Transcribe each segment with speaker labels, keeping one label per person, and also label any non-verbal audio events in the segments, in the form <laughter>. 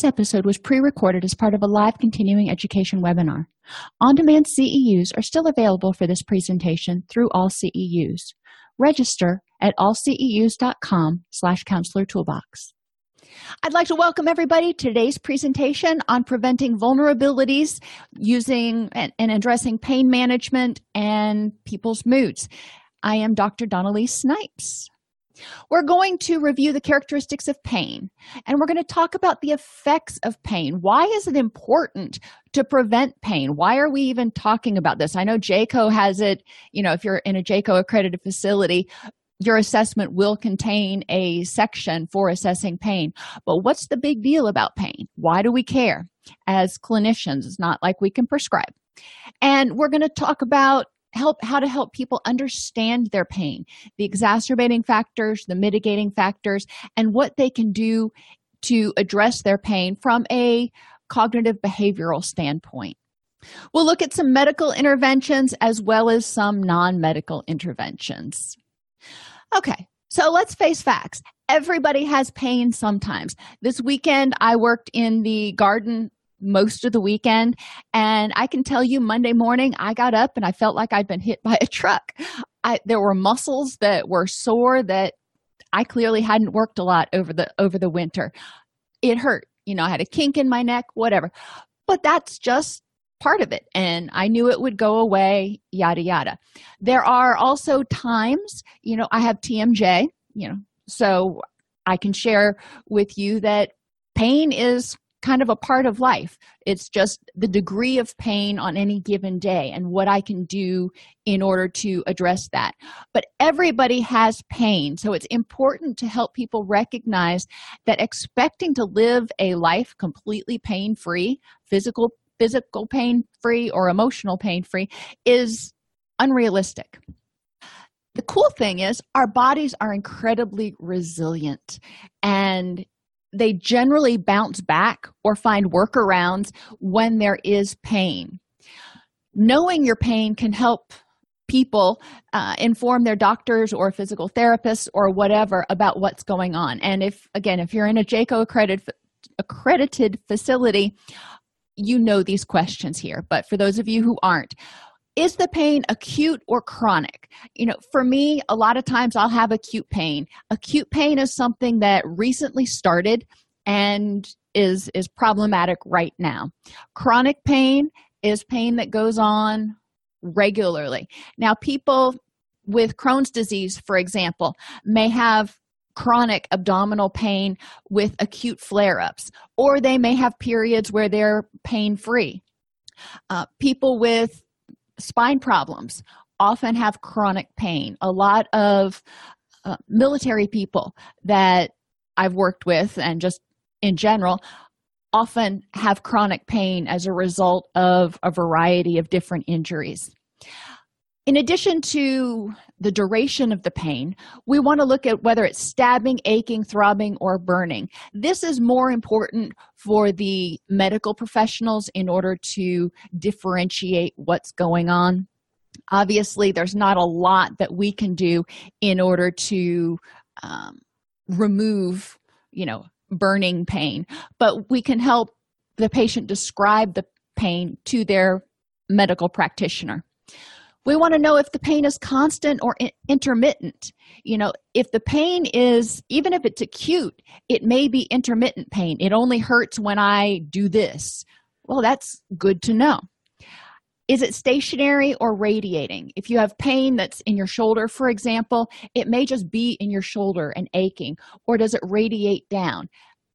Speaker 1: This episode was pre recorded as part of a live continuing education webinar. On demand CEUs are still available for this presentation through AllCEUs. Register at allceus.com slash counselor toolbox. I'd like to welcome everybody to today's presentation on preventing vulnerabilities using and, and addressing pain management and people's moods. I am Dr. Dawn-Elise Snipes. We're going to review the characteristics of pain and we're going to talk about the effects of pain. Why is it important to prevent pain? Why are we even talking about this? I know JCAHO has it, you know, if you're in a JCAHO accredited facility, your assessment will contain a section for assessing pain. But what's the big deal about pain? Why do we care as clinicians? It's not like we can prescribe. And we're going to talk about help how to help people understand their pain the exacerbating factors the mitigating factors and what they can do to address their pain from a cognitive behavioral standpoint. We'll look at some medical interventions as well as some non-medical interventions. Okay so let's face facts. Everybody has pain sometimes. This weekend i worked in the garden most of the weekend. And I can tell you, Monday morning, I got up and I felt like I'd been hit by a truck. I, there were muscles that were sore that I clearly hadn't worked a lot over the over the winter. It hurt. You know, I had a kink in my neck, whatever. But that's just part of it and i knew it would go away yada yada there are also times you know i have tmj you know so i can share with you that pain is kind of a part of life. It's just the degree of pain on any given day and what I can do in order to address that. But everybody has pain, so it's important to help people recognize that expecting to live a life completely pain-free, physical physical pain-free or emotional pain-free is unrealistic. The cool thing is, our bodies are incredibly resilient, and they generally bounce back or find workarounds when there is pain. Knowing your pain can help people uh, inform their doctors or physical therapists or whatever about what's going on. And if, again, if you're in a JCAHO accredited, accredited facility, you know these questions here. But for those of you who aren't, is the pain acute or chronic? You know for me a lot of times i'll have acute pain. Acute pain is something that recently started and is is problematic right now. Chronic pain is pain that goes on regularly. Now people with crohn's disease for example may have chronic abdominal pain with acute flare-ups or they may have periods where they're pain free uh, people with spine problems often have chronic pain. A lot of uh, military people that I've worked with and just in general often have chronic pain as a result of a variety of different injuries. In addition to the duration of the pain, we want to look at whether it's stabbing, aching, throbbing, or burning. This is more important for the medical professionals in order to differentiate what's going on. Obviously, there's not a lot that we can do in order to um, remove, you know, burning pain, but we can help the patient describe the pain to their medical practitioner we want to know if the pain is constant or intermittent. You know if the pain is even if it's acute it may be intermittent pain. It only hurts when i do this. Well that's good to know. Is it stationary or radiating? If you have pain that's in your shoulder for example it may just be in your shoulder and aching or does it radiate down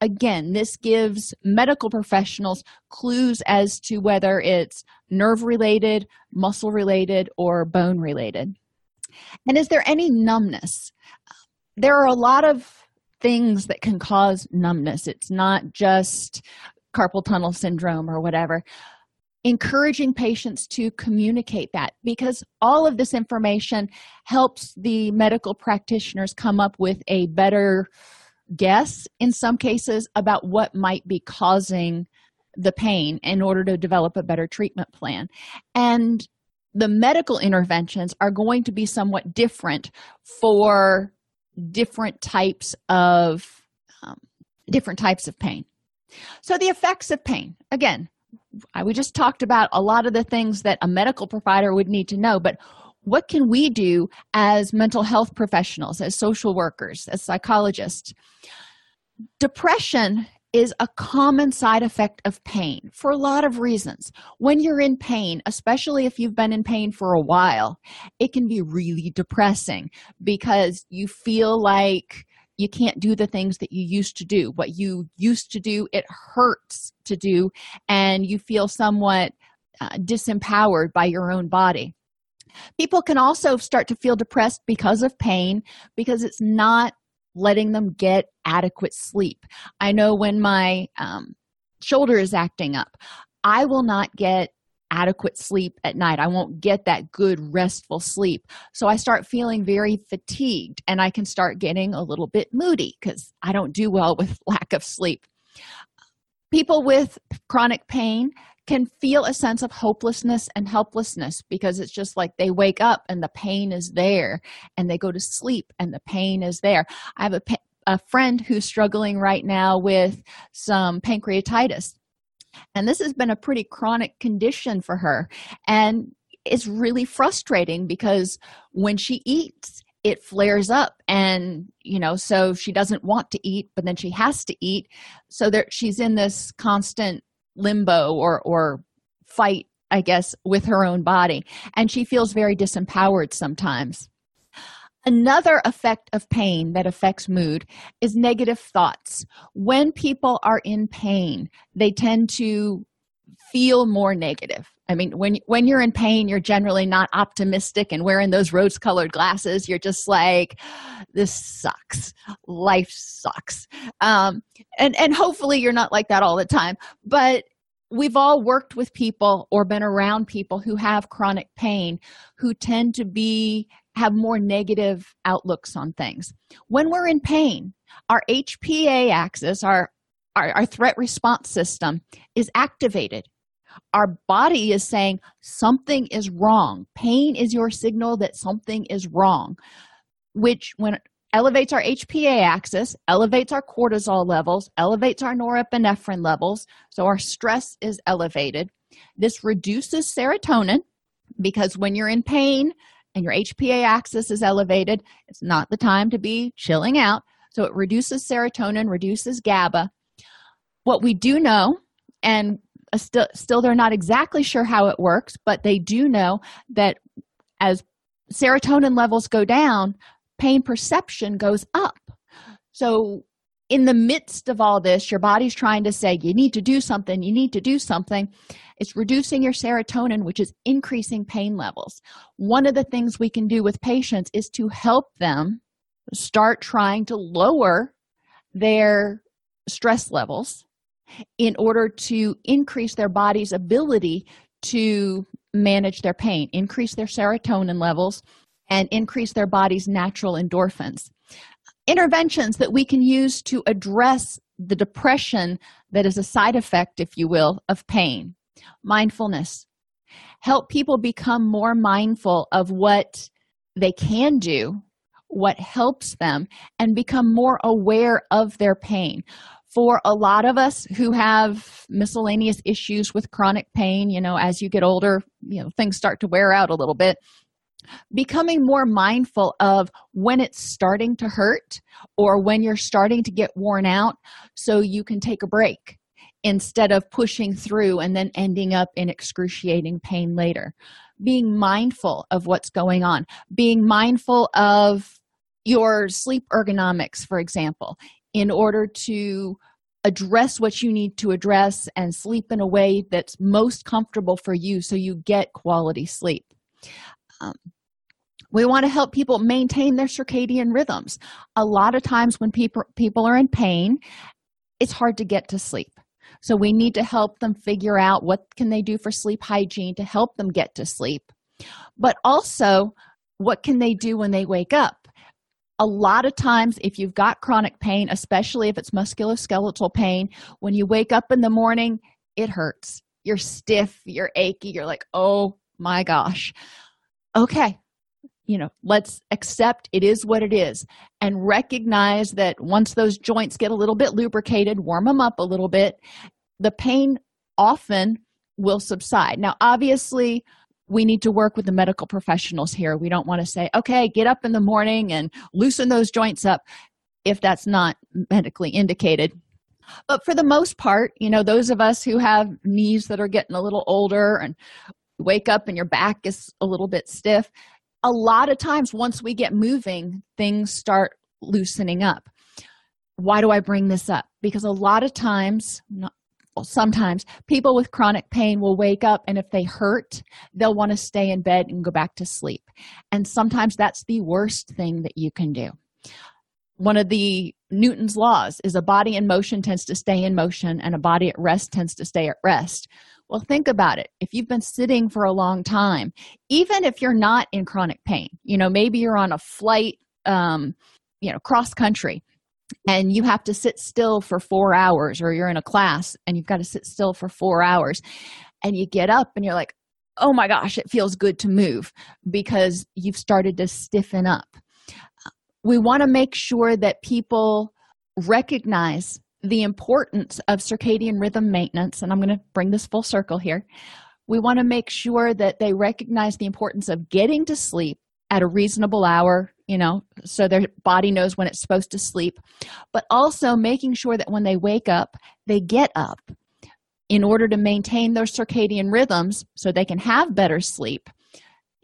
Speaker 1: again this gives medical professionals clues as to whether it's nerve related muscle related or bone related. And is there any numbness? There are a lot of things that can cause numbness. It's not just carpal tunnel syndrome or whatever. Encouraging patients to communicate that because all of this information helps the medical practitioners come up with a better guess in some cases about what might be causing the pain in order to develop a better treatment plan. And the medical interventions are going to be somewhat different for different types of um, different types of pain So, the effects of pain again, we just talked about a lot of the things that a medical provider would need to know, but what can we do as mental health professionals, as social workers, as psychologists? Depression is a common side effect of pain for a lot of reasons. When you're in pain, especially if you've been in pain for a while, it can be really depressing because you feel like you can't do the things that you used to do. What you used to do, it hurts to do, and you feel somewhat uh, disempowered by your own body. People can also start to feel depressed because of pain because it's not letting them get adequate sleep. I know when my um, shoulder is acting up, I will not get adequate sleep at night. I won't get that good, restful sleep. So I start feeling very fatigued and I can start getting a little bit moody because I don't do well <laughs> with lack of sleep. People with chronic pain can feel a sense of hopelessness and helplessness because it's just like they wake up and the pain is there and they go to sleep and the pain is there. I have a, a friend who's struggling right now with some pancreatitis and this has been a pretty chronic condition for her and it's really frustrating because when she eats it flares up and you know so she doesn't want to eat but then she has to eat so there she's in this constant limbo or or fight i guess with her own body. And she feels very disempowered sometimes. Another effect of pain that affects mood is negative thoughts. When people are in pain they tend to feel more negative i mean when when you're in pain you're generally not optimistic and wearing those rose colored glasses you're just like this sucks. Life sucks. Um and and hopefully you're not like that all the time but we've all worked with people or been around people who have chronic pain who tend to be have more negative outlooks on things. When we're in pain our hpa axis our our, our threat response system is activated our body is saying something is wrong. Pain is your signal that something is wrong which when elevates our hpa axis elevates our cortisol levels elevates our norepinephrine levels so our stress is elevated. This reduces serotonin because when you're in pain and your hpa axis is elevated it's not the time to be chilling out. So it reduces serotonin reduces gaba. What we do know and still still they're not exactly sure how it works but they do know that as serotonin levels go down pain perception goes up. So in the midst of all this your body's trying to say you need to do something you need to do something. It's reducing your serotonin which is increasing pain levels. One of the things we can do with patients is to help them start trying to lower their stress levels in order to increase their body's ability to manage their pain, increase their serotonin levels, and increase their body's natural endorphins. Interventions that we can use to address the depression that is a side effect, if you will, of pain. Mindfulness. Help people become more mindful of what they can do, what helps them, and become more aware of their pain for a lot of us who have miscellaneous issues with chronic pain you know as you get older you know things start to wear out a little bit. Becoming more mindful of when it's starting to hurt or when you're starting to get worn out so you can take a break instead of pushing through and then ending up in excruciating pain later. Being mindful of what's going on. Being mindful of your sleep ergonomics for example in order to address what you need to address and sleep in a way that's most comfortable for you so you get quality sleep. Um, we want to help people maintain their circadian rhythms. A lot of times when people people are in pain, it's hard to get to sleep. So we need to help them figure out what can they do for sleep hygiene to help them get to sleep. But also, what can they do when they wake up? A lot of times if you've got chronic pain especially if it's musculoskeletal pain when you wake up in the morning it hurts. You're stiff you're achy you're like oh my gosh. Okay you know let's accept it is what it is and recognize that once those joints get a little bit lubricated warm them up a little bit the pain often will subside. Now obviously we need to work with the medical professionals here. We don't want to say okay get up in the morning and loosen those joints up if that's not medically indicated. But for the most part you know those of us who have knees that are getting a little older and wake up and your back is a little bit stiff a lot of times once we get moving things start loosening up. Why do i bring this up? Because a lot of times sometimes people with chronic pain will wake up and if they hurt they'll want to stay in bed and go back to sleep. And sometimes that's the worst thing that you can do. One of the newton's laws is a body in motion tends to stay in motion and a body at rest tends to stay at rest. Well, think about it. If you've been sitting for a long time, even if you're not in chronic pain, you know, maybe you're on a flight, um, you know, cross country, and you have to sit still for four hours, or you're in a class and you've got to sit still for four hours, and you get up and you're like, oh my gosh, it feels good to move because you've started to stiffen up. We want to make sure that people recognize the importance of circadian rhythm maintenance, and I'm going to bring this full circle here. We want to make sure that they recognize the importance of getting to sleep at a reasonable hour, you know, so their body knows when it's supposed to sleep, but also making sure that when they wake up, they get up in order to maintain their circadian rhythms so they can have better sleep.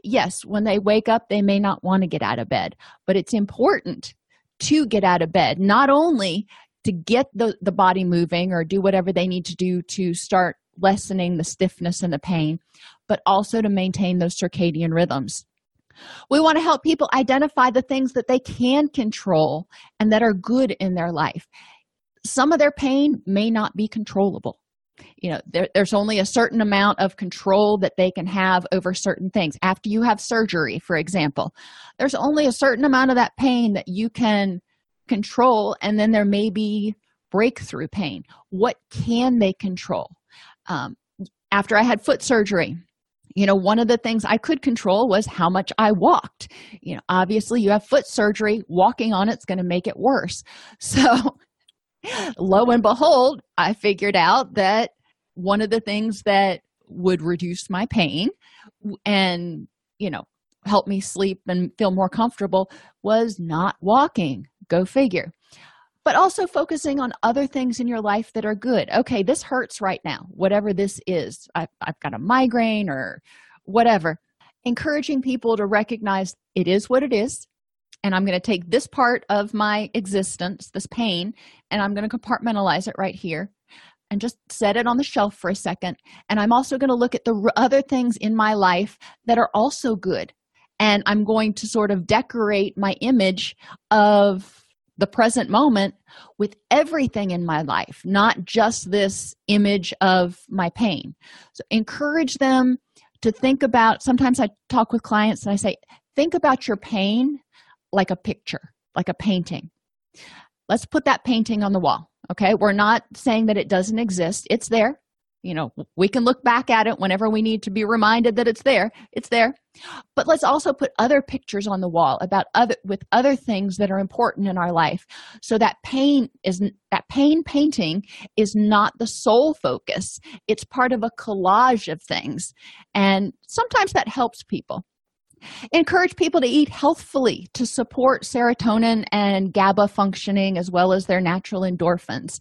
Speaker 1: Yes, when they wake up, they may not want to get out of bed, but it's important to get out of bed, not only to get the, the body moving or do whatever they need to do to start lessening the stiffness and the pain, but also to maintain those circadian rhythms. We want to help people identify the things that they can control and that are good in their life. Some of their pain may not be controllable. You know, there, there's only a certain amount of control that they can have over certain things. After you have surgery, for example, there's only a certain amount of that pain that you can control and then there may be breakthrough pain what can they control um, after i had foot surgery you know one of the things i could control was how much i walked. You know obviously you have foot surgery walking on it's going to make it worse. <laughs> So lo and behold i figured out that one of the things that would reduce my pain and you know help me sleep and feel more comfortable was not walking. Go figure. But also focusing on other things in your life that are good. Okay, this hurts right now, whatever this is. I've, I've got a migraine or whatever. Encouraging people to recognize it is what it is. And I'm going to take this part of my existence, this pain, and I'm going to compartmentalize it right here and just set it on the shelf for a second. And I'm also going to look at the other things in my life that are also good. And I'm going to sort of decorate my image of the present moment with everything in my life, not just this image of my pain. So encourage them to think about sometimes I talk with clients and I say, think about your pain like a picture, like a painting. Let's put that painting on the wall. Okay. We're not saying that it doesn't exist, it's there you know we can look back at it whenever we need to be reminded that it's there it's there. But let's also put other pictures on the wall about other with other things that are important in our life. So that pain is that pain painting is not the sole focus. It's part of a collage of things. And sometimes that helps people. Encourage people to eat healthfully to support serotonin and GABA functioning as well as their natural endorphins.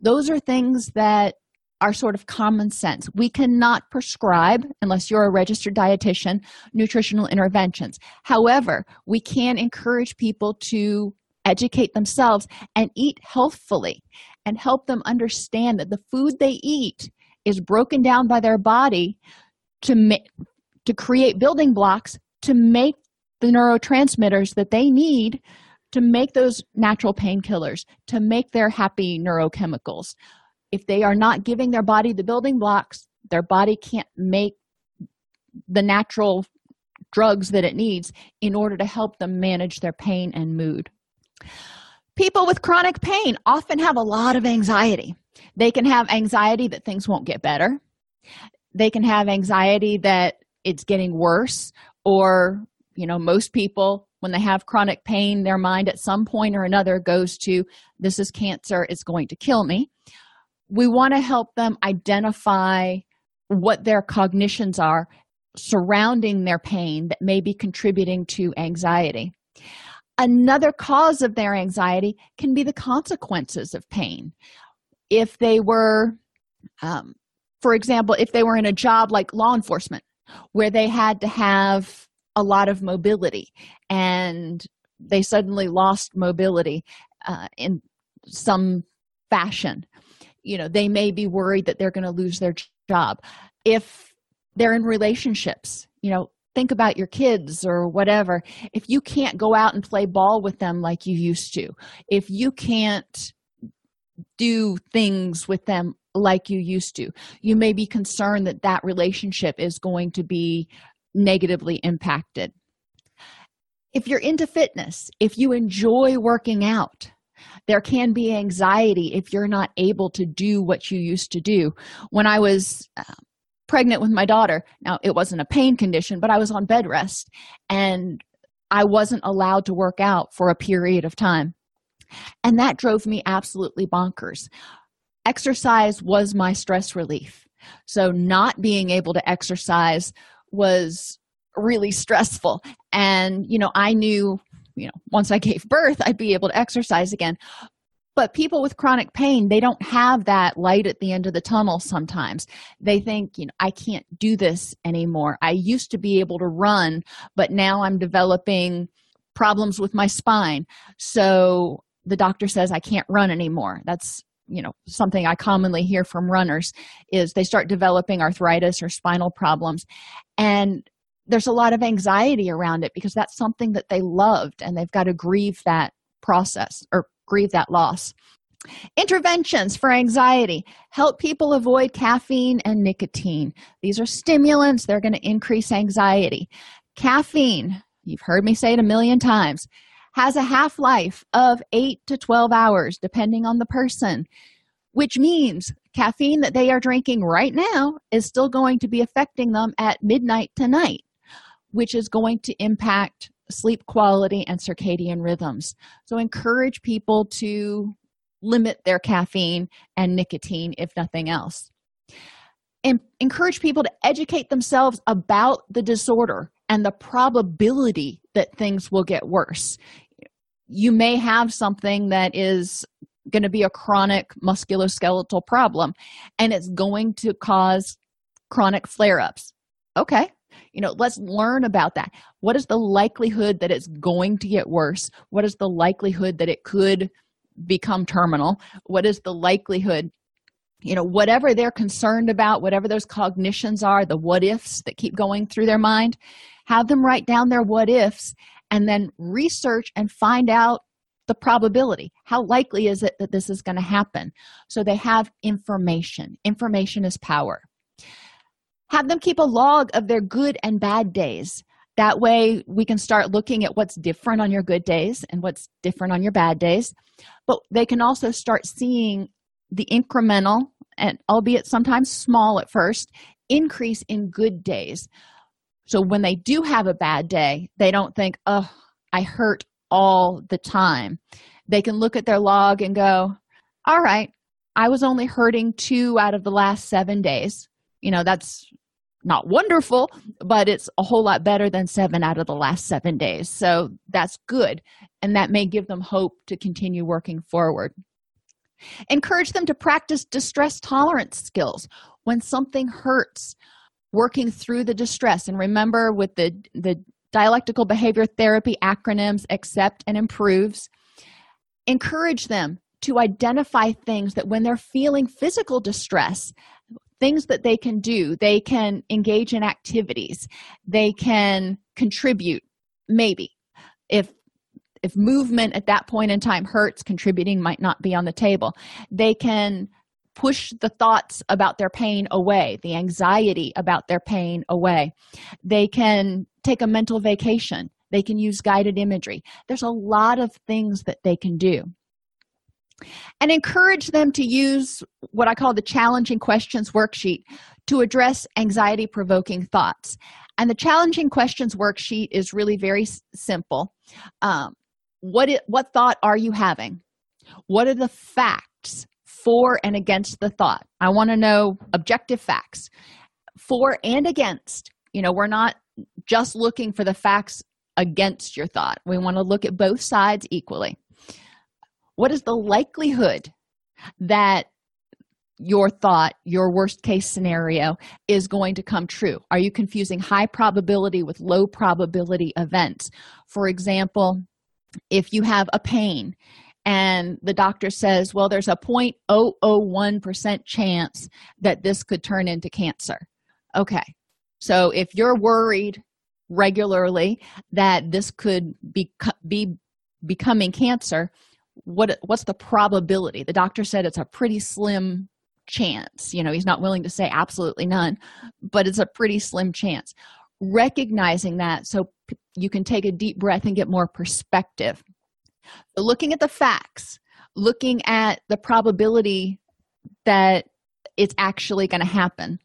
Speaker 1: Those are things that are sort of common sense. We cannot prescribe, unless you're a registered dietitian, nutritional interventions. However, we can encourage people to educate themselves and eat healthfully and help them understand that the food they eat is broken down by their body to make to create building blocks to make the neurotransmitters that they need to make those natural painkillers to make their happy neurochemicals if they are not giving their body the building blocks their body can't make the natural drugs that it needs in order to help them manage their pain and mood. People with chronic pain often have a lot of anxiety. They can have anxiety that things won't get better. They can have anxiety that it's getting worse or you know most people when they have chronic pain their mind at some point or another goes to this is cancer. It's going to kill me we want to help them identify what their cognitions are surrounding their pain that may be contributing to anxiety. Another cause of their anxiety can be the consequences of pain. If they were um, for example if they were in a job like law enforcement where they had to have a lot of mobility and they suddenly lost mobility uh, in some fashion you know they may be worried that they're going to lose their job. If they're in relationships you know think about your kids or whatever. If you can't go out and play ball with them like you used to if you can't do things with them like you used to you may be concerned that that relationship is going to be negatively impacted. If you're into fitness if you enjoy working out there can be anxiety if you're not able to do what you used to do. When i was uh, pregnant with my daughter now it wasn't a pain condition but i was on bed rest and i wasn't allowed to work out for a period of time. And that drove me absolutely bonkers. Exercise was my stress relief. So not being able to exercise was really stressful. And you know i knew you know once i gave birth i'd be able to exercise again. But people with chronic pain they don't have that light at the end of the tunnel sometimes. They think you know i can't do this anymore. I used to be able to run but now i'm developing problems with my spine. So the doctor says i can't run anymore. That's you know something i commonly hear from runners is they start developing arthritis or spinal problems. And there's a lot of anxiety around it because that's something that they loved and they've got to grieve that process or grieve that loss. Interventions for anxiety. Help people avoid caffeine and nicotine. These are stimulants. They're going to increase anxiety. Caffeine you've heard me say it a million times has a half life of 8 to 12 hours, depending on the person, which means caffeine that they are drinking right now is still going to be affecting them at midnight tonight, which is going to impact sleep quality and circadian rhythms. So, encourage people to limit their caffeine and nicotine, if nothing else. And encourage people to educate themselves about the disorder and the probability that things will get worse. You may have something that is going to be a chronic musculoskeletal problem and it's going to cause chronic flare ups. Okay, you know, let's learn about that. What is the likelihood that it's going to get worse? What is the likelihood that it could become terminal? What is the likelihood you know whatever they're concerned about whatever those cognitions are the what ifs that keep going through their mind have them write down their what ifs and then research and find out the probability how likely is it that this is going to happen so they have information information is power have them keep a log of their good and bad days. That way we can start looking at what's different on your good days and what's different on your bad days. But they can also start seeing the incremental and albeit sometimes small at first increase in good days. So when they do have a bad day they don't think oh i hurt all the time. They can look at their log and go all right i was only hurting two out of the last seven days. You know that's not wonderful but it's a whole lot better than seven out of the last seven days. So that's good. And that may give them hope to continue working forward. Encourage them to practice distress tolerance skills when something hurts. Working through the distress. And remember with the the dialectical behavior therapy acronyms accept and improves. Encourage them to identify things that when they're feeling physical distress things that they can do. They can engage in activities. They can contribute maybe. If if movement at that point in time hurts contributing might not be on the table. They can push the thoughts about their pain away the anxiety about their pain away. They can take a mental vacation. They can use guided imagery. There's a lot of things that they can do and encourage them to use what i call the challenging questions worksheet to address anxiety provoking thoughts. And the challenging questions worksheet is really very s- simple. Um, what, it, what thought are you having? What are the facts for and against the thought? I want to know objective facts for and against. You know, we're not just looking for the facts against your thought. We want to look at both sides equally. What is the likelihood that your thought, your worst case scenario, is going to come true? Are you confusing high probability with low probability events? For example, if you have a pain and the doctor says, well, there's a 0.001% chance that this could turn into cancer. Okay, so if you're worried regularly that this could be, be becoming cancer, what what's the probability? The doctor said it's a pretty slim chance. You know, he's not willing to say absolutely none, but it's a pretty slim chance. Recognizing that so you can take a deep breath and get more perspective. Looking at the facts, looking at the probability that it's actually going to happen.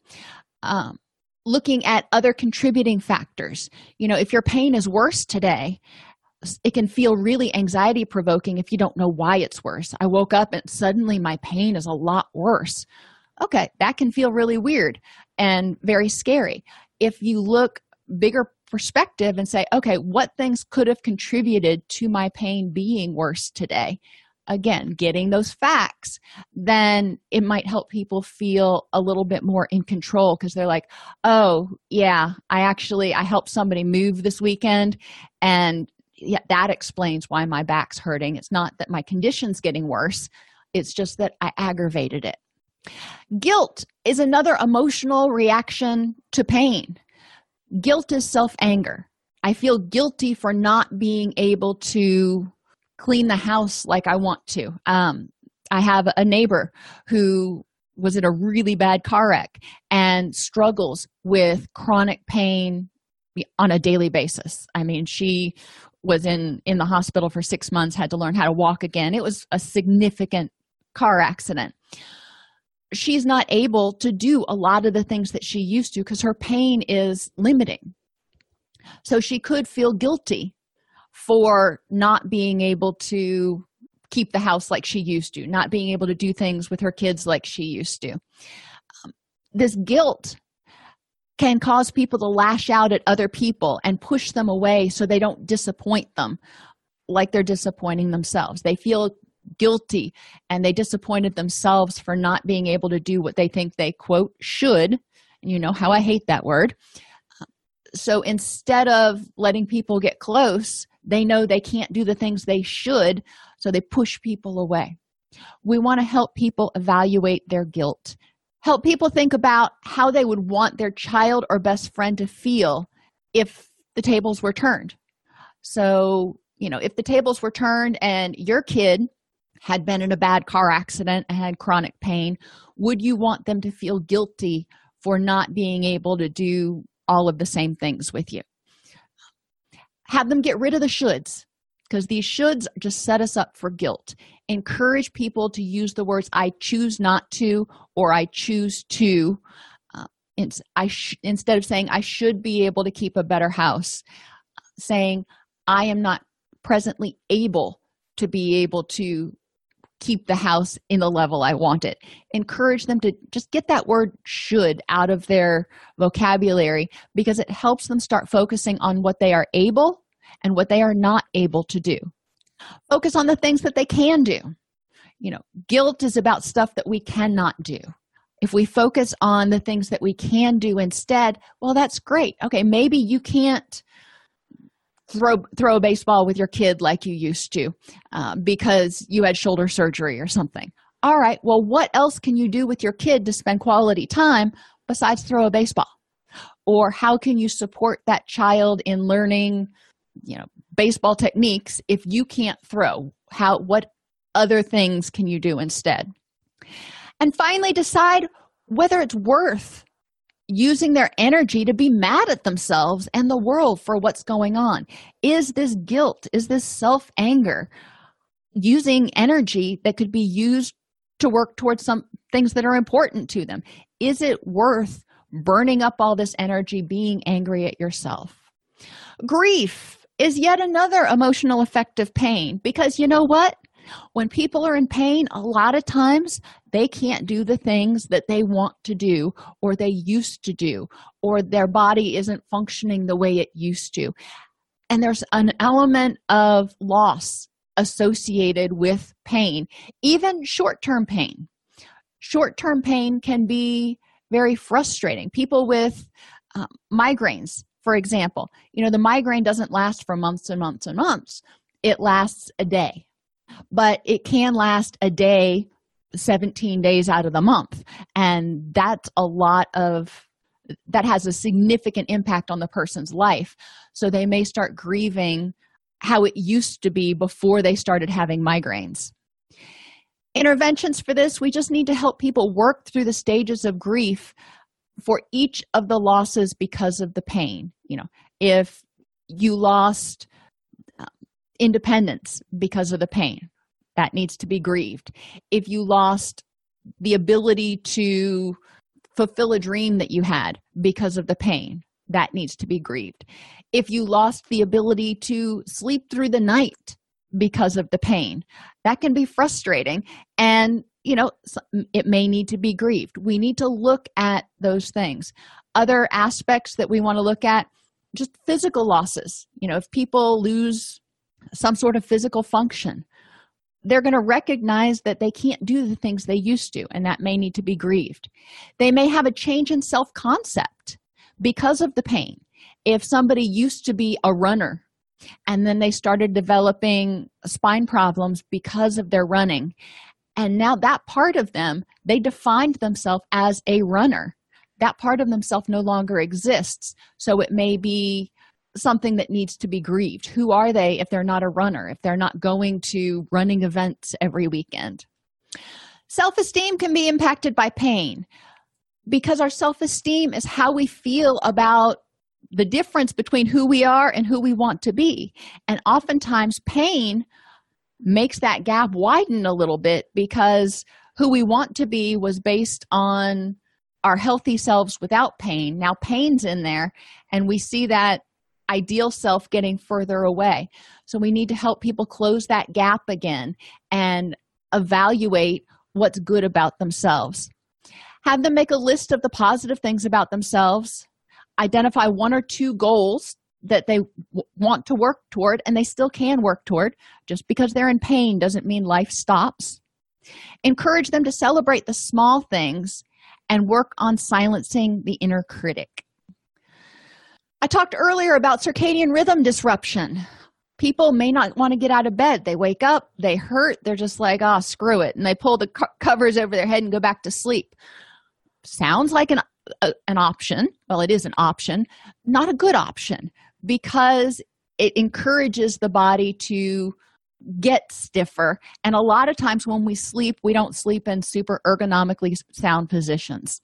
Speaker 1: Um, looking at other contributing factors. You know, if your pain is worse today, it can feel really anxiety provoking if you don't know why it's worse. I woke up and suddenly my pain is a lot worse. Okay, that can feel really weird and very scary. If you look bigger perspective and say, okay, what things could have contributed to my pain being worse today? Again, getting those facts, then it might help people feel a little bit more in control because they're like, oh, yeah, I actually I helped somebody move this weekend and yeah, that explains why my back's hurting. It's not that my condition's getting worse, it's just that I aggravated it. Guilt is another emotional reaction to pain. Guilt is self anger. I feel guilty for not being able to clean the house like I want to. Um, I have a neighbor who was in a really bad car wreck and struggles with chronic pain on a daily basis. I mean, she was in in the hospital for 6 months, had to learn how to walk again. It was a significant car accident. She's not able to do a lot of the things that she used to because her pain is limiting. So she could feel guilty for not being able to keep the house like she used to, not being able to do things with her kids like she used to. Um, this guilt can cause people to lash out at other people and push them away so they don't disappoint them like they're disappointing themselves. They feel guilty and they disappointed themselves for not being able to do what they think they quote should. You know how I hate that word. So instead of letting people get close, they know they can't do the things they should, so they push people away. We want to help people evaluate their guilt help people think about how they would want their child or best friend to feel if the tables were turned. So, you know, if the tables were turned and your kid had been in a bad car accident and had chronic pain, would you want them to feel guilty for not being able to do all of the same things with you? Have them get rid of the shoulds because these shoulds just set us up for guilt. Encourage people to use the words I choose not to or I choose to. Uh, I sh- instead of saying I should be able to keep a better house, saying I am not presently able to be able to keep the house in the level I want it. Encourage them to just get that word should out of their vocabulary because it helps them start focusing on what they are able and what they are not able to do. Focus on the things that they can do. You know, guilt is about stuff that we cannot do. If we focus on the things that we can do instead, well, that's great. Okay, maybe you can't throw throw a baseball with your kid like you used to uh, because you had shoulder surgery or something. All right, well, what else can you do with your kid to spend quality time besides throw a baseball? Or how can you support that child in learning you know baseball techniques if you can't throw how what other things can you do instead? And finally decide whether it's worth using their energy to be mad at themselves and the world for what's going on. Is this guilt? Is this self anger using energy that could be used to work towards some things that are important to them. Is it worth burning up all this energy, being angry at yourself. Grief is yet another emotional effect of pain because you know what? When people are in pain, a lot of times they can't do the things that they want to do or they used to do, or their body isn't functioning the way it used to. And there's an element of loss associated with pain, even short term pain. Short term pain can be very frustrating. People with um, migraines, for example, you know, the migraine doesn't last for months and months and months, it lasts a day, but it can last a day 17 days out of the month. And that's a lot of that has a significant impact on the person's life. So they may start grieving how it used to be before they started having migraines. Interventions for this, we just need to help people work through the stages of grief for each of the losses because of the pain. You know, if you lost uh, independence because of the pain, that needs to be grieved. If you lost the ability to fulfill a dream that you had because of the pain, that needs to be grieved. If you lost the ability to sleep through the night because of the pain, that can be frustrating and you know it may need to be grieved. We need to look at those things. Other aspects that we want to look at just physical losses. You know, if people lose some sort of physical function, they're going to recognize that they can't do the things they used to, and that may need to be grieved. They may have a change in self concept because of the pain. If somebody used to be a runner and then they started developing spine problems because of their running, and now that part of them, they defined themselves as a runner. That part of themselves no longer exists. So it may be something that needs to be grieved. Who are they if they're not a runner, if they're not going to running events every weekend? Self esteem can be impacted by pain because our self esteem is how we feel about the difference between who we are and who we want to be. And oftentimes, pain makes that gap widen a little bit because who we want to be was based on our healthy selves without pain. Now, pain's in there, and we see that ideal self getting further away. So, we need to help people close that gap again and evaluate what's good about themselves. Have them make a list of the positive things about themselves, identify one or two goals that they w- want to work toward, and they still can work toward. Just because they're in pain doesn't mean life stops. Encourage them to celebrate the small things and work on silencing the inner critic. I talked earlier about circadian rhythm disruption. People may not want to get out of bed. They wake up, they hurt, they're just like, oh, screw it. And they pull the co- covers over their head and go back to sleep sounds like an a, an option. Well it is an option not a good option because it encourages the body to get stiffer. And a lot of times when we sleep we don't sleep in super ergonomically sound positions.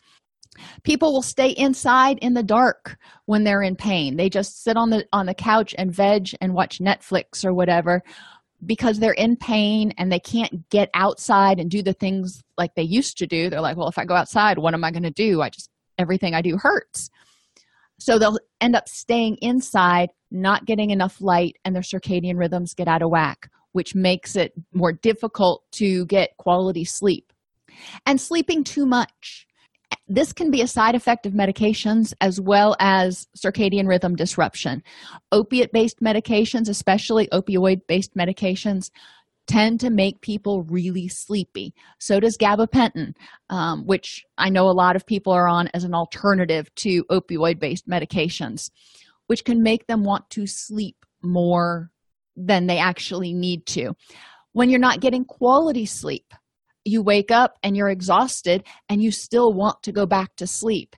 Speaker 1: People will stay inside in the dark when they're in pain. They just sit on the on the couch and veg and watch netflix or whatever because they're in pain and they can't get outside and do the things like they used to do. They're like well if i go outside what am i going to do? I just everything i do hurts. So they'll end up staying inside not getting enough light and their circadian rhythms get out of whack which makes it more difficult to get quality sleep. And sleeping too much. This can be a side effect of medications as well as circadian rhythm disruption. Opiate based medications, especially opioid based medications, tend to make people really sleepy. So does gabapentin, um, which I know a lot of people are on as an alternative to opioid based medications, which can make them want to sleep more than they actually need to. When you're not getting quality sleep, you wake up and you're exhausted and you still want to go back to sleep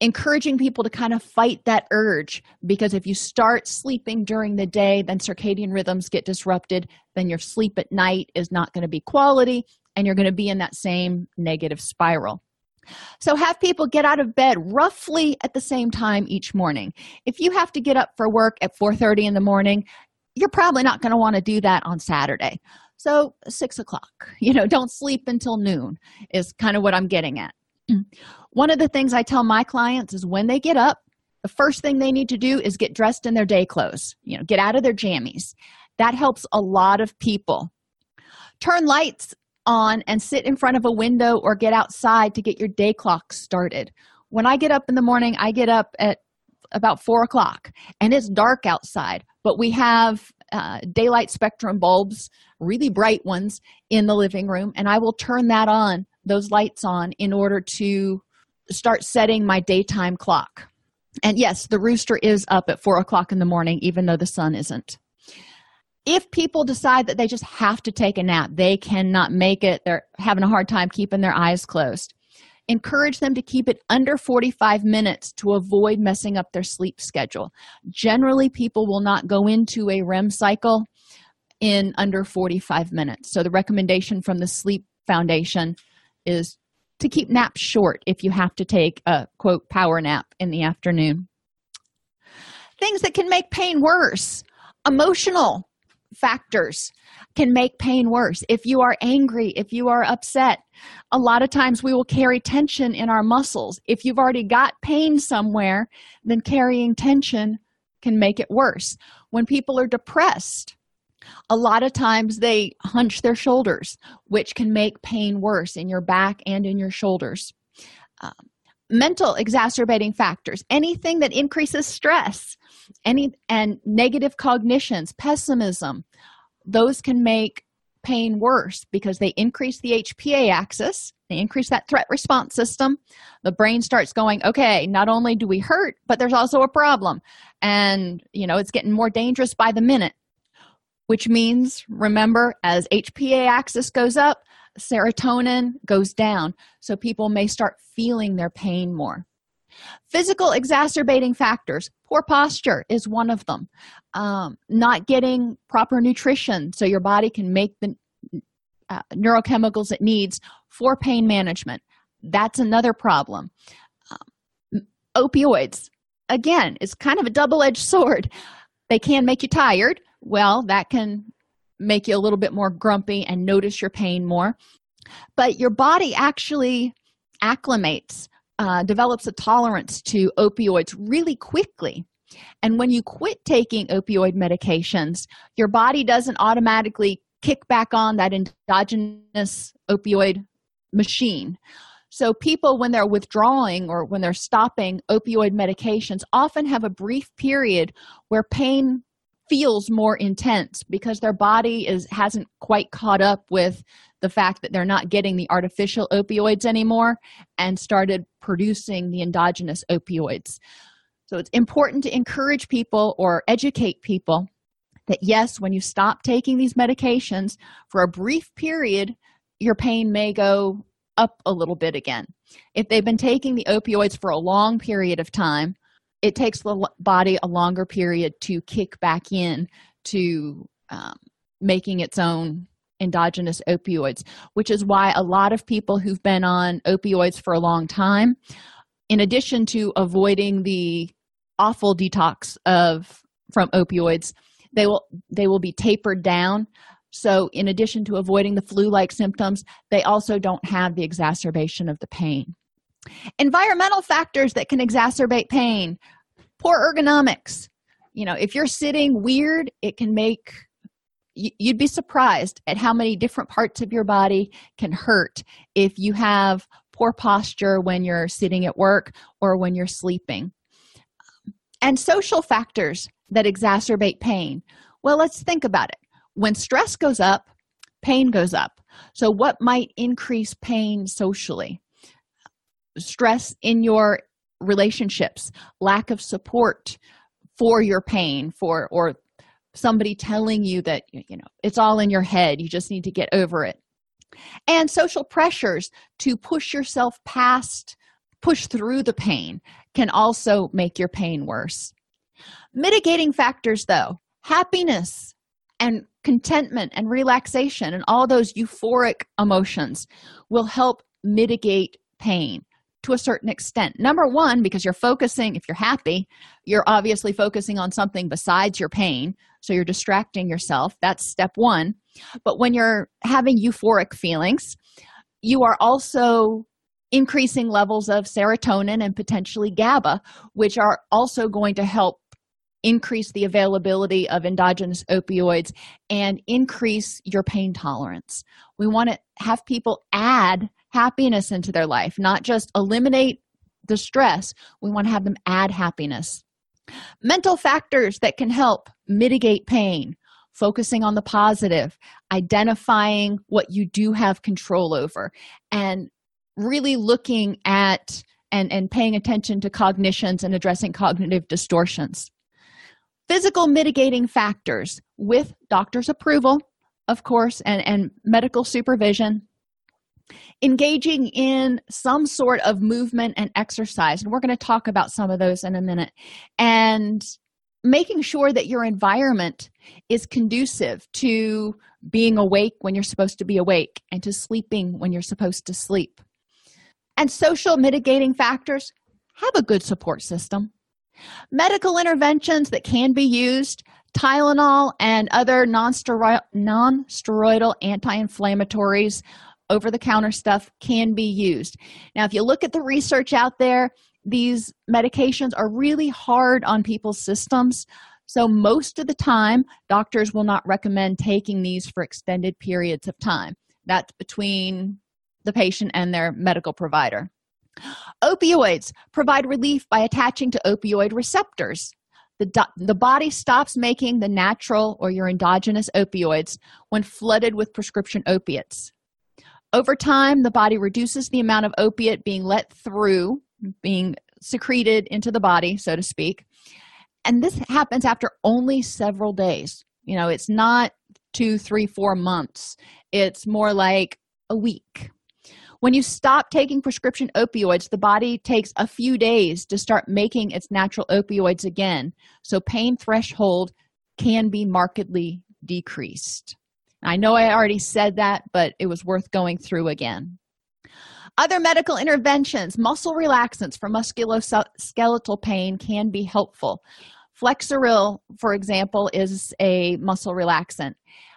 Speaker 1: encouraging people to kind of fight that urge because if you start sleeping during the day then circadian rhythms get disrupted then your sleep at night is not going to be quality and you're going to be in that same negative spiral. So have people get out of bed roughly at the same time each morning. If you have to get up for work at 4.30 in the morning you're probably not going to want to do that on saturday. So six o'clock you know don't sleep until noon is kind of what i'm getting at one of the things i tell my clients is when they get up the first thing they need to do is get dressed in their day clothes you know get out of their jammies. That helps a lot of people. Turn lights on and sit in front of a window or get outside to get your day clock started. When i get up in the morning i get up at about four o'clock and it's dark outside but we have uh, daylight spectrum bulbs really bright ones in the living room and i will turn that on those lights on in order to start setting my daytime clock. And yes the rooster is up at four o'clock in the morning even though the sun isn't. If people decide that they just have to take a nap they cannot make it. They're having a hard time keeping their eyes closed. Encourage them to keep it under 45 minutes to avoid messing up their sleep schedule. Generally people will not go into a rem cycle in under 45 minutes. So the recommendation from the sleep foundation is to keep naps short if you have to take a quote power nap in the afternoon. Things that can make pain worse. Emotional factors can make pain worse. If you are angry if you are upset a lot of times we will carry tension in our muscles. If you've already got pain somewhere then carrying tension can make it worse. When people are depressed a lot of times they hunch their shoulders which can make pain worse in your back and in your shoulders. Um, mental exacerbating factors anything that increases stress any and negative cognitions pessimism those can make pain worse because they increase the hpa axis they increase that threat response system. The brain starts going okay not only do we hurt but there's also a problem. And you know it's getting more dangerous by the minute which means remember as hpa axis goes up serotonin goes down. So people may start feeling their pain more. Physical exacerbating factors. Poor posture is one of them. Um, not getting proper nutrition so your body can make the uh, neurochemicals it needs for pain management. That's another problem. Um, opioids. Again is kind of a double-edged <laughs> sword. They can make you tired well that can make you a little bit more grumpy and notice your pain more. But your body actually acclimates uh, develops a tolerance to opioids really quickly. And when you quit taking opioid medications your body doesn't automatically kick back on that endogenous opioid machine. So people when they're withdrawing or when they're stopping opioid medications often have a brief period where pain feels more intense because their body is hasn't quite caught up with the fact that they're not getting the artificial opioids anymore and started producing the endogenous opioids. So it's important to encourage people or educate people that yes when you stop taking these medications for a brief period your pain may go up a little bit again. If they've been taking the opioids for a long period of time it takes the body a longer period to kick back in to um, making its own endogenous opioids which is why a lot of people who've been on opioids for a long time in addition to avoiding the awful detox of from opioids they will they will be tapered down. So in addition to avoiding the flu like symptoms they also don't have the exacerbation of the pain. Environmental factors that can exacerbate pain poor ergonomics. You know if you're sitting weird it can make you'd be surprised at how many different parts of your body can hurt if you have poor posture when you're sitting at work or when you're sleeping. And social factors that exacerbate pain. Well let's think about it. When stress goes up pain goes up. So what might increase pain socially? Stress in your relationships lack of support for your pain for or somebody telling you that you know it's all in your head you just need to get over it. And social pressures to push yourself past push through the pain can also make your pain worse. Mitigating factors though happiness and contentment and relaxation and all those euphoric emotions will help mitigate pain to a certain extent. Number one, because you're focusing, if you're happy, you're obviously focusing on something besides your pain. So you're distracting yourself. That's step one. But when you're having euphoric feelings, you are also increasing levels of serotonin and potentially GABA, which are also going to help increase the availability of endogenous opioids and increase your pain tolerance. We want to have people add happiness into their life, not just eliminate the stress. We want to have them add happiness. Mental factors that can help mitigate pain, focusing on the positive, identifying what you do have control over, and really looking at and, and paying attention to cognitions and addressing cognitive distortions. Physical mitigating factors with doctor's approval, of course, and, and medical supervision. Engaging in some sort of movement and exercise. And we're going to talk about some of those in a minute. And making sure that your environment is conducive to being awake when you're supposed to be awake and to sleeping when you're supposed to sleep. And social mitigating factors have a good support system. Medical interventions that can be used, Tylenol and other non-steroidal, non-steroidal anti-inflammatories, over-the-counter stuff can be used. Now, if you look at the research out there, these medications are really hard on people's systems. So, most of the time, doctors will not recommend taking these for extended periods of time. That's between the patient and their medical provider. Opioids provide relief by attaching to opioid receptors. The, do- the body stops making the natural or your endogenous opioids when flooded with prescription opiates. Over time, the body reduces the amount of opiate being let through, being secreted into the body, so to speak. And this happens after only several days. You know, it's not two, three, four months. It's more like a week when you stop taking prescription opioids, the body takes a few days to start making its natural opioids again. So, pain threshold can be markedly decreased. I know I already said that, but it was worth going through again. Other medical interventions, muscle relaxants for musculoskeletal pain can be helpful. Flexeril, for example, is a muscle relaxant.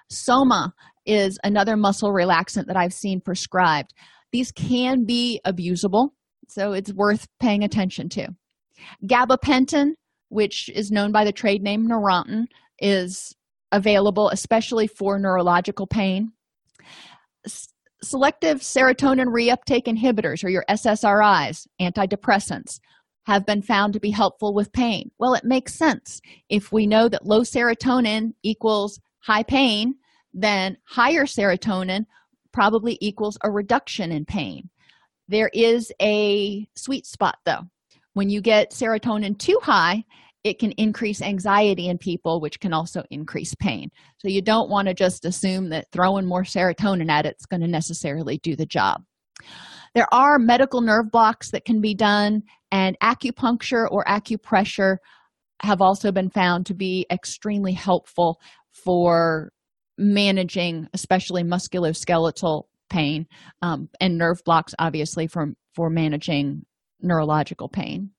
Speaker 1: Soma is another muscle relaxant that I've seen prescribed. These can be abusable, so it's worth paying attention to. Gabapentin, which is known by the trade name Neurontin, is available especially for neurological pain. Selective serotonin reuptake inhibitors, or your SSRIs, antidepressants, have been found to be helpful with pain. Well, it makes sense. If we know that low serotonin equals high pain, then higher serotonin probably equals a reduction in pain. There is a sweet spot though. When you get serotonin too high, it can increase anxiety in people, which can also increase pain. So you don't want to just assume that throwing more serotonin at it's going to necessarily do the job. There are medical nerve blocks that can be done, and acupuncture or acupressure have also been found to be extremely helpful for managing especially musculoskeletal pain um, and nerve blocks obviously for for managing neurological pain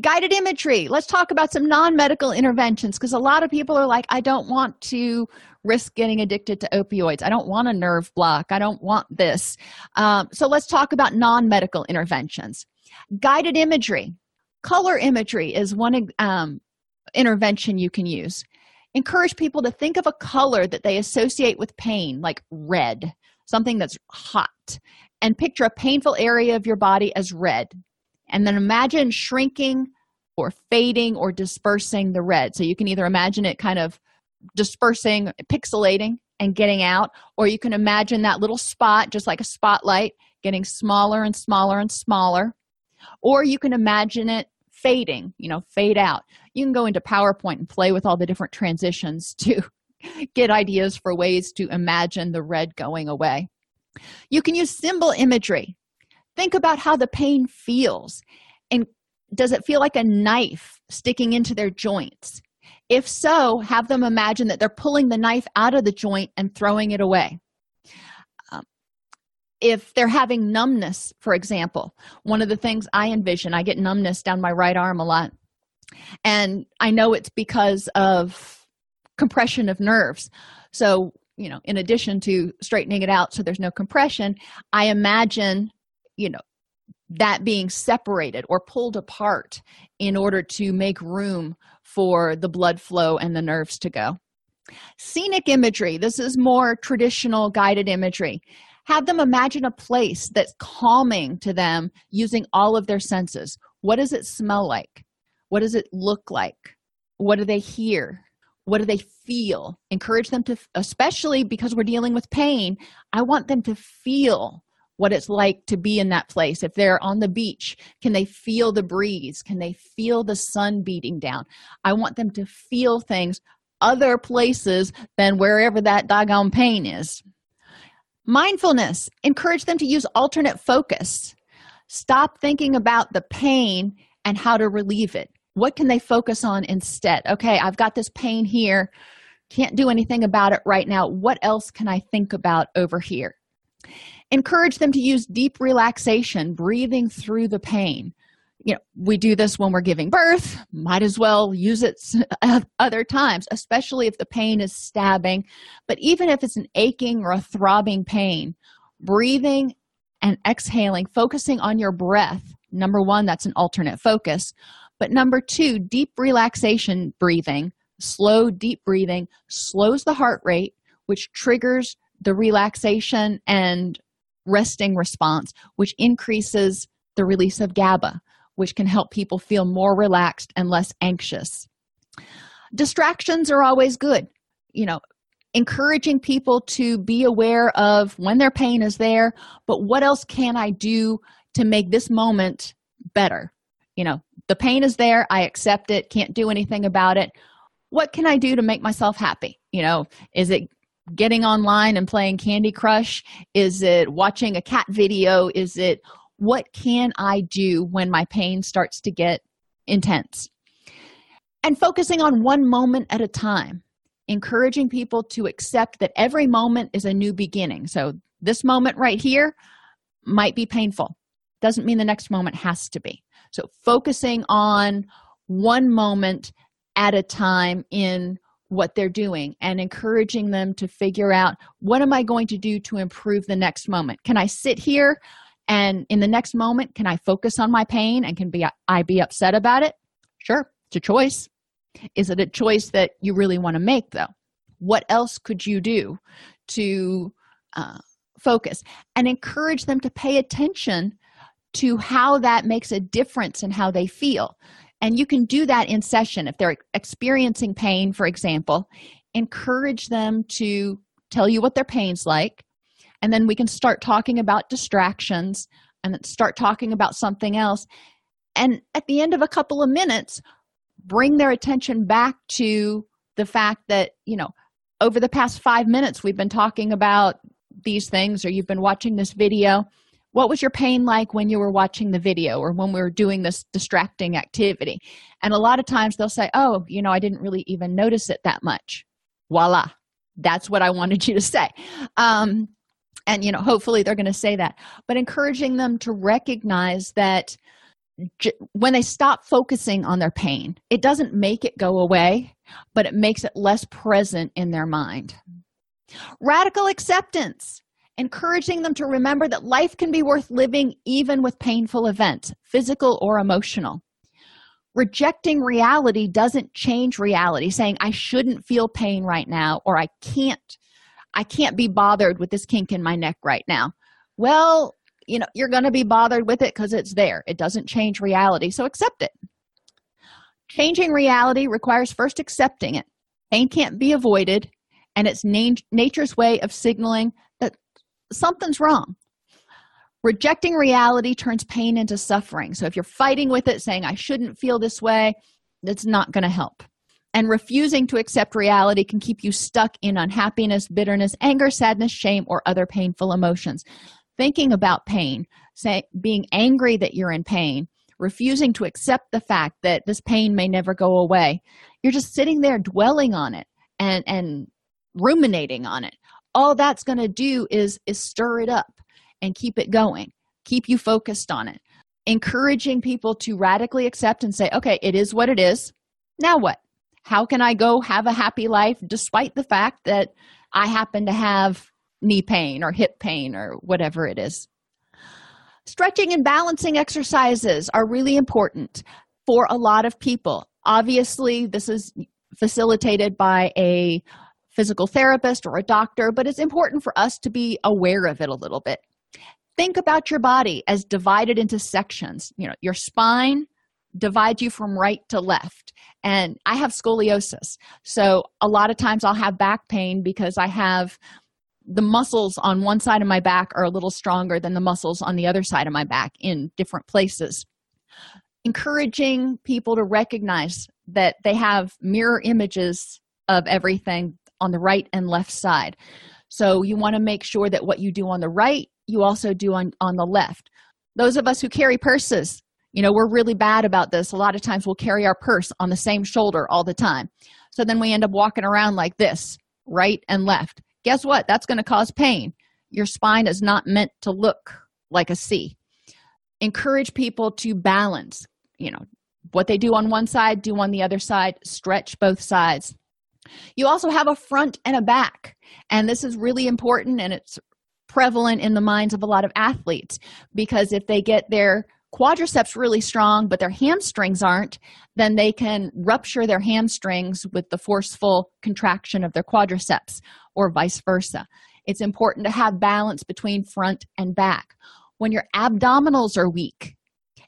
Speaker 1: guided imagery. Let's talk about some non-medical interventions because a lot of people are like i don't want to risk getting addicted to opioids. I don't want a nerve block. I don't want this. Um, so let's talk about non-medical interventions. Guided imagery. Color imagery is one um, intervention you can use. Encourage people to think of a color that they associate with pain, like red, something that's hot, and picture a painful area of your body as red. And then imagine shrinking or fading or dispersing the red. So you can either imagine it kind of dispersing, pixelating, and getting out, or you can imagine that little spot, just like a spotlight, getting smaller and smaller and smaller. Or you can imagine it fading you know fade out you can go into powerpoint and play with all the different transitions <laughs> to get ideas for ways to imagine the red going away you can use symbol imagery think about how the pain feels. And does it feel like a knife sticking into their joints? If so have them imagine that they're pulling the knife out of the joint and throwing it away. Um, if they're having numbness for example one of the things i envision i get numbness down my right arm a lot. And i know it's because of compression of nerves. So you know in addition to straightening it out so there's no compression i imagine you know that being separated or pulled apart in order to make room for the blood flow and the nerves to go. Scenic imagery this is more traditional guided imagery. Have them imagine a place that's calming to them using all of their senses. What does it smell like? What does it look like? What do they hear? What do they feel? Encourage them to, especially because we're dealing with pain, I want them to feel what it's like to be in that place. If they're on the beach, can they feel the breeze? Can they feel the sun beating down? I want them to feel things other places than wherever that doggone pain is. Mindfulness, encourage them to use alternate focus. Stop thinking about the pain and how to relieve it. What can they focus on instead? Okay, I've got this pain here. Can't do anything about it right now. What else can I think about over here? Encourage them to use deep relaxation breathing through the pain. You know we do this when we're giving birth. Might as well use it <laughs> other times especially if the pain is stabbing. But even if it's an aching or a throbbing pain breathing and exhaling focusing on your breath number one that's an alternate focus. But number two deep relaxation breathing slow deep breathing slows the heart rate which triggers the relaxation and resting response, which increases the release of GABA, which can help people feel more relaxed and less anxious. Distractions are always good. You know, encouraging people to be aware of when their pain is there, but what else can I do to make this moment better? You know, the pain is there, I accept it, can't do anything about it. What can I do to make myself happy? You know, is it getting online and playing Candy Crush? Is it watching a cat video? Is it what can I do when my pain starts to get intense? And focusing on one moment at a time, encouraging people to accept that every moment is a new beginning. So, this moment right here might be painful, doesn't mean the next moment has to be. So, focusing on one moment at a time in what they're doing and encouraging them to figure out what am I going to do to improve the next moment? Can I sit here and in the next moment can I focus on my pain and can be I be upset about it? Sure, it's a choice. Is it a choice that you really want to make though? What else could you do to uh, focus and encourage them to pay attention to how that makes a difference in how they feel and you can do that in session. If they're experiencing pain for example encourage them to tell you what their pain's like. And then we can start talking about distractions and start talking about something else. And at the end of a couple of minutes bring their attention back to the fact that you know over the past five minutes we've been talking about these things or you've been watching this video what was your pain like when you were watching the video or when we were doing this distracting activity? And a lot of times they'll say oh you know i didn't really even notice it that much. Voila. That's what i wanted you to say. Um, and you know hopefully they're going to say that. But encouraging them to recognize that j- when they stop focusing on their pain it doesn't make it go away but it makes it less present in their mind. Radical acceptance encouraging them to remember that life can be worth living even with painful events, physical or emotional. Rejecting reality doesn't change reality, saying I shouldn't feel pain right now or I can't I can't be bothered with this kink in my neck right now. Well, you know, you're going to be bothered with it because it's there. It doesn't change reality, so accept it. Changing reality requires first accepting it. Pain can't be avoided, and it's nature's way of signaling something's wrong. Rejecting reality turns pain into suffering. So if you're fighting with it saying i shouldn't feel this way that's not going to help. And refusing to accept reality can keep you stuck in unhappiness bitterness anger sadness shame or other painful emotions. Thinking about pain say being angry that you're in pain refusing to accept the fact that this pain may never go away. You're just sitting there dwelling on it and and ruminating on it all that's going to do is is stir it up and keep it going keep you focused on it. Encouraging people to radically accept and say okay it is what it is. Now what? How can i go have a happy life despite the fact that i happen to have knee pain or hip pain or whatever it is? Stretching and balancing exercises are really important for a lot of people. Obviously, this is facilitated by a physical therapist or a doctor, but it's important for us to be aware of it a little bit. Think about your body as divided into sections. You know, your spine divides you from right to left. And I have scoliosis. So a lot of times I'll have back pain because I have the muscles on one side of my back are a little stronger than the muscles on the other side of my back in different places. Encouraging people to recognize that they have mirror images of everything on the right and left side. So you want to make sure that what you do on the right, you also do on, on the left. Those of us who carry purses, you know, we're really bad about this. A lot of times we'll carry our purse on the same shoulder all the time. So then we end up walking around like this, right and left. Guess what? That's going to cause pain. Your spine is not meant to look like a C. Encourage people to balance, you know, what they do on one side, do on the other side, stretch both sides. You also have a front and a back, and this is really important and it's prevalent in the minds of a lot of athletes because if they get their quadriceps really strong but their hamstrings aren't then they can rupture their hamstrings with the forceful contraction of their quadriceps or vice versa. It's important to have balance between front and back. When your abdominals are weak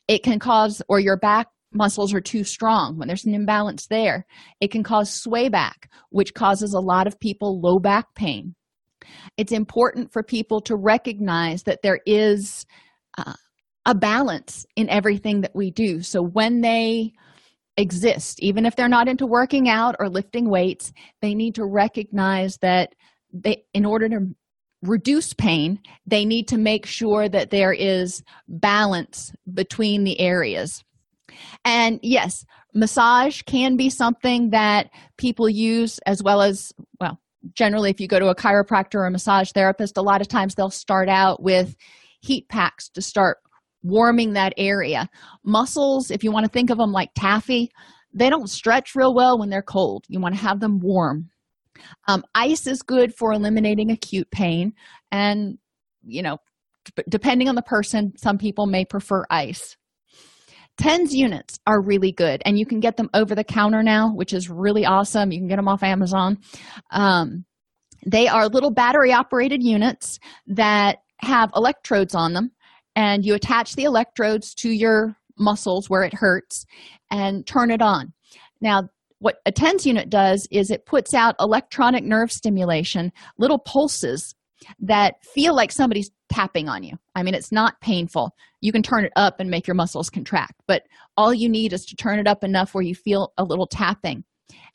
Speaker 1: it can cause or your back muscles are too strong when there's an imbalance there it can cause sway back which causes a lot of people low back pain. It's important for people to recognize that there is uh, a balance in everything that we do. So when they exist even if they're not into working out or lifting weights they need to recognize that they in order to reduce pain they need to make sure that there is balance between the areas and yes massage can be something that people use as well as well generally if you go to a chiropractor or a massage therapist a lot of times they'll start out with heat packs to start warming that area. Muscles if you want to think of them like taffy they don't stretch real well when they're cold. You want to have them warm. Um, ice is good for eliminating acute pain and you know depending on the person some people may prefer ice tens units are really good and you can get them over the counter now which is really awesome you can get them off amazon um, they are little battery operated units that have electrodes on them and you attach the electrodes to your muscles where it hurts and turn it on. Now, what a TENS unit does is it puts out electronic nerve stimulation, little pulses that feel like somebody's tapping on you. I mean, it's not painful. You can turn it up and make your muscles contract, but all you need is to turn it up enough where you feel a little tapping.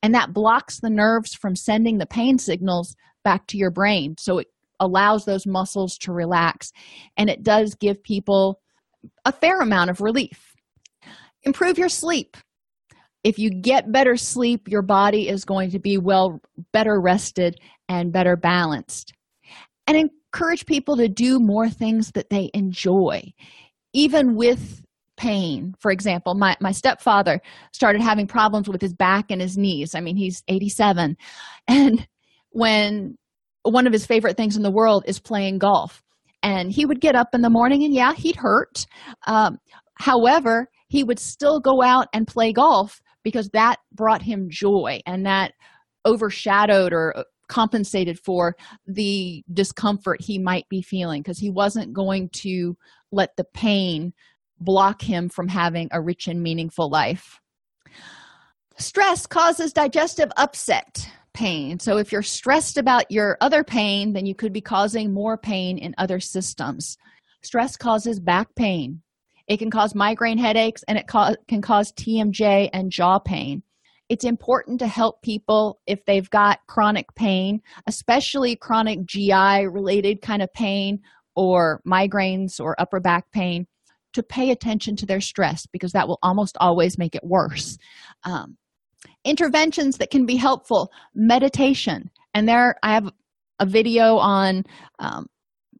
Speaker 1: And that blocks the nerves from sending the pain signals back to your brain. So it allows those muscles to relax and it does give people a fair amount of relief improve your sleep if you get better sleep your body is going to be well better rested and better balanced and encourage people to do more things that they enjoy even with pain. For example my, my stepfather started having problems with his back and his knees. I mean he's 87 and when one of his favorite things in the world is playing golf. And he would get up in the morning and yeah he'd hurt. Um, however he would still go out and play golf because that brought him joy and that overshadowed or compensated for the discomfort he might be feeling because he wasn't going to let the pain block him from having a rich and meaningful life stress causes digestive upset pain. So, if you're stressed about your other pain, then you could be causing more pain in other systems. Stress causes back pain. It can cause migraine headaches and it ca- can cause TMJ and jaw pain. It's important to help people if they've got chronic pain, especially chronic GI related kind of pain or migraines or upper back pain, to pay attention to their stress because that will almost always make it worse. Um, interventions that can be helpful meditation and there i have a video on um,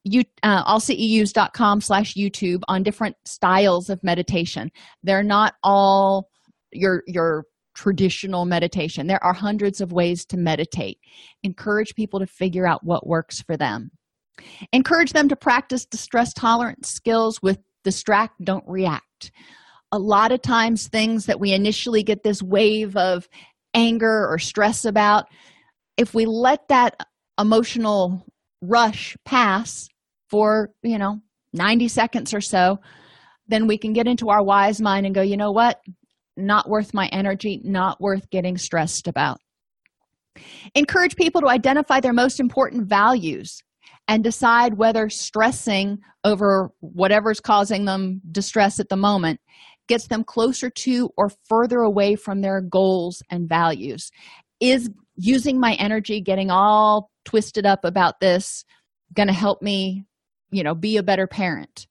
Speaker 1: you uh, allceus.com slash youtube on different styles of meditation they're not all your your traditional meditation there are hundreds of ways to meditate encourage people to figure out what works for them Encourage them to practice distress tolerance skills with distract, don't react. A lot of times, things that we initially get this wave of anger or stress about, if we let that emotional rush pass for, you know, 90 seconds or so, then we can get into our wise mind and go, you know what? Not worth my energy, not worth getting stressed about. Encourage people to identify their most important values and decide whether stressing over whatever's causing them distress at the moment gets them closer to or further away from their goals and values. Is using my energy, getting all twisted up about this, going to help me, you know, be a better parent?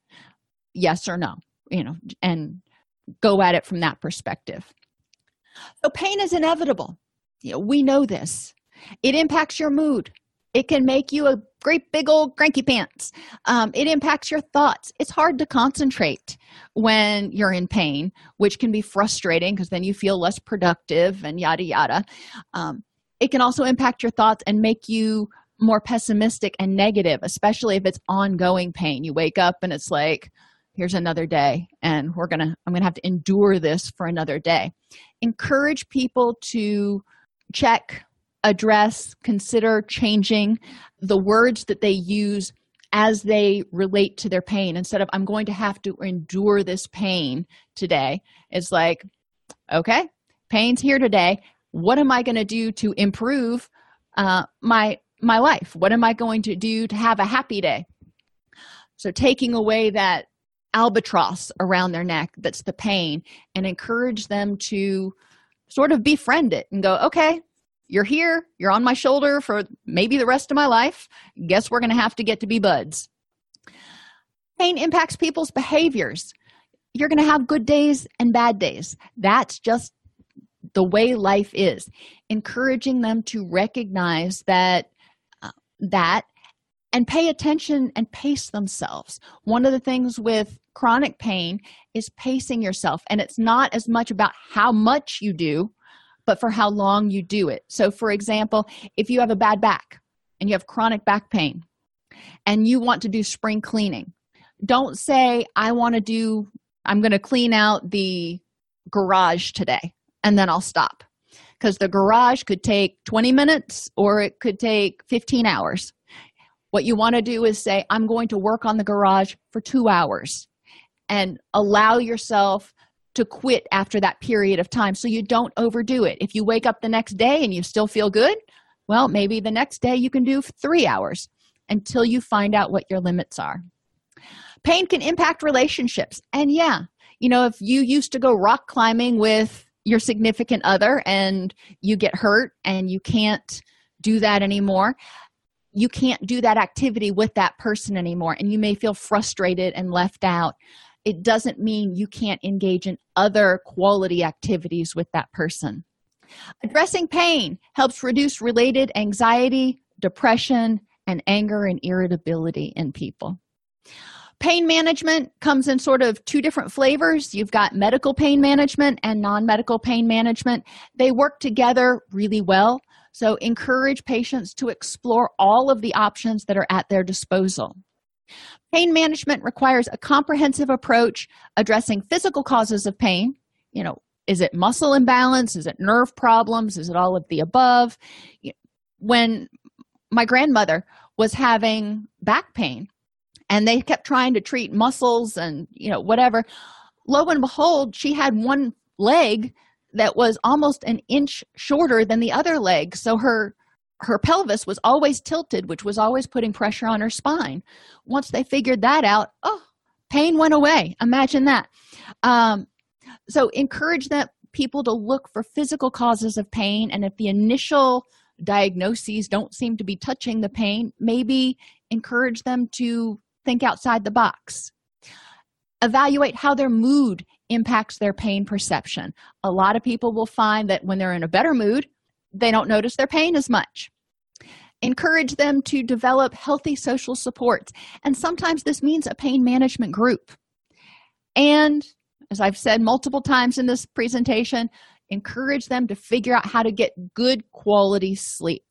Speaker 1: Yes or no? You know, and go at it from that perspective. So, pain is inevitable. You know, we know this. It impacts your mood, it can make you a great big old cranky pants. Um, it impacts your thoughts. It's hard to concentrate when you're in pain, which can be frustrating because then you feel less productive and yada yada. Um, it can also impact your thoughts and make you more pessimistic and negative, especially if it's ongoing pain. You wake up and it's like, here's another day and we're gonna i'm gonna have to endure this for another day encourage people to check address, consider changing the words that they use as they relate to their pain instead of I'm going to have to endure this pain today. It's like, okay, pain's here today. What am I going to do to improve uh, my my life? What am I going to do to have a happy day? So taking away that albatross around their neck that's the pain and encourage them to sort of befriend it and go, okay, you're here, you're on my shoulder for maybe the rest of my life. Guess we're going to have to get to be buds. Pain impacts people's behaviors. You're going to have good days and bad days. That's just the way life is. Encouraging them to recognize that uh, that and pay attention and pace themselves. One of the things with chronic pain is pacing yourself, and it's not as much about how much you do but for how long you do it. So, for example, if you have a bad back and you have chronic back pain and you want to do spring cleaning, don't say, I want to do, I'm going to clean out the garage today and then I'll stop. Because the garage could take 20 minutes or it could take 15 hours. What you want to do is say, I'm going to work on the garage for two hours and allow yourself to quit after that period of time so you don't overdo it. If you wake up the next day and you still feel good, well, maybe the next day you can do three hours until you find out what your limits are. Pain can impact relationships. And yeah, you know, if you used to go rock climbing with your significant other and you get hurt and you can't do that anymore, you can't do that activity with that person anymore. And you may feel frustrated and left out it doesn't mean you can't engage in other quality activities with that person. Addressing pain helps reduce related anxiety, depression, and anger and irritability in people. Pain management comes in sort of two different flavors. You've got medical pain management and non medical pain management. They work together really well. So, encourage patients to explore all of the options that are at their disposal. Pain management requires a comprehensive approach addressing physical causes of pain. You know, is it muscle imbalance? Is it nerve problems? Is it all of the above? When my grandmother was having back pain and they kept trying to treat muscles and, you know, whatever, lo and behold, she had one leg that was almost an inch shorter than the other leg. So her her pelvis was always tilted, which was always putting pressure on her spine. Once they figured that out, oh, pain went away. Imagine that. Um, so encourage that people to look for physical causes of pain, and if the initial diagnoses don't seem to be touching the pain, maybe encourage them to think outside the box. Evaluate how their mood impacts their pain perception. A lot of people will find that when they're in a better mood, they don't notice their pain as much. Encourage them to develop healthy social supports, and sometimes this means a pain management group. And as I've said multiple times in this presentation, encourage them to figure out how to get good quality sleep.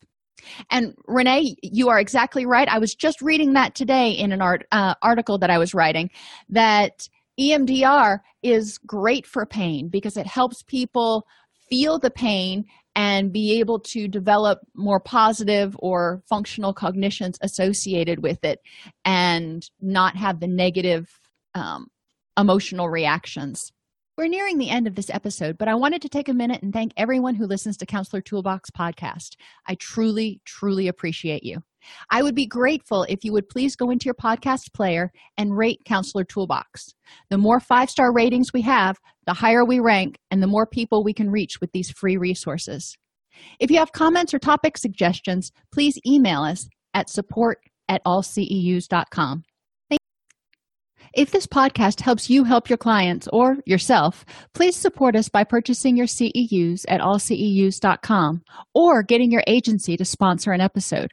Speaker 1: And Renee, you are exactly right. I was just reading that today in an art uh, article that I was writing that EMDR is great for pain because it helps people feel the pain and be able to develop more positive or functional cognitions associated with it and not have the negative um, emotional reactions. We're nearing the end of this episode, but I wanted to take a minute and thank everyone who listens to Counselor Toolbox podcast. I truly, truly appreciate you. I would be grateful if you would please go into your podcast player and rate Counselor Toolbox. The more five star ratings we have, the higher we rank and the more people we can reach with these free resources. If you have comments or topic suggestions, please email us at support at allceus.com. If this podcast helps you help your clients or yourself, please support us by purchasing your CEUs at allceus.com or getting your agency to sponsor an episode.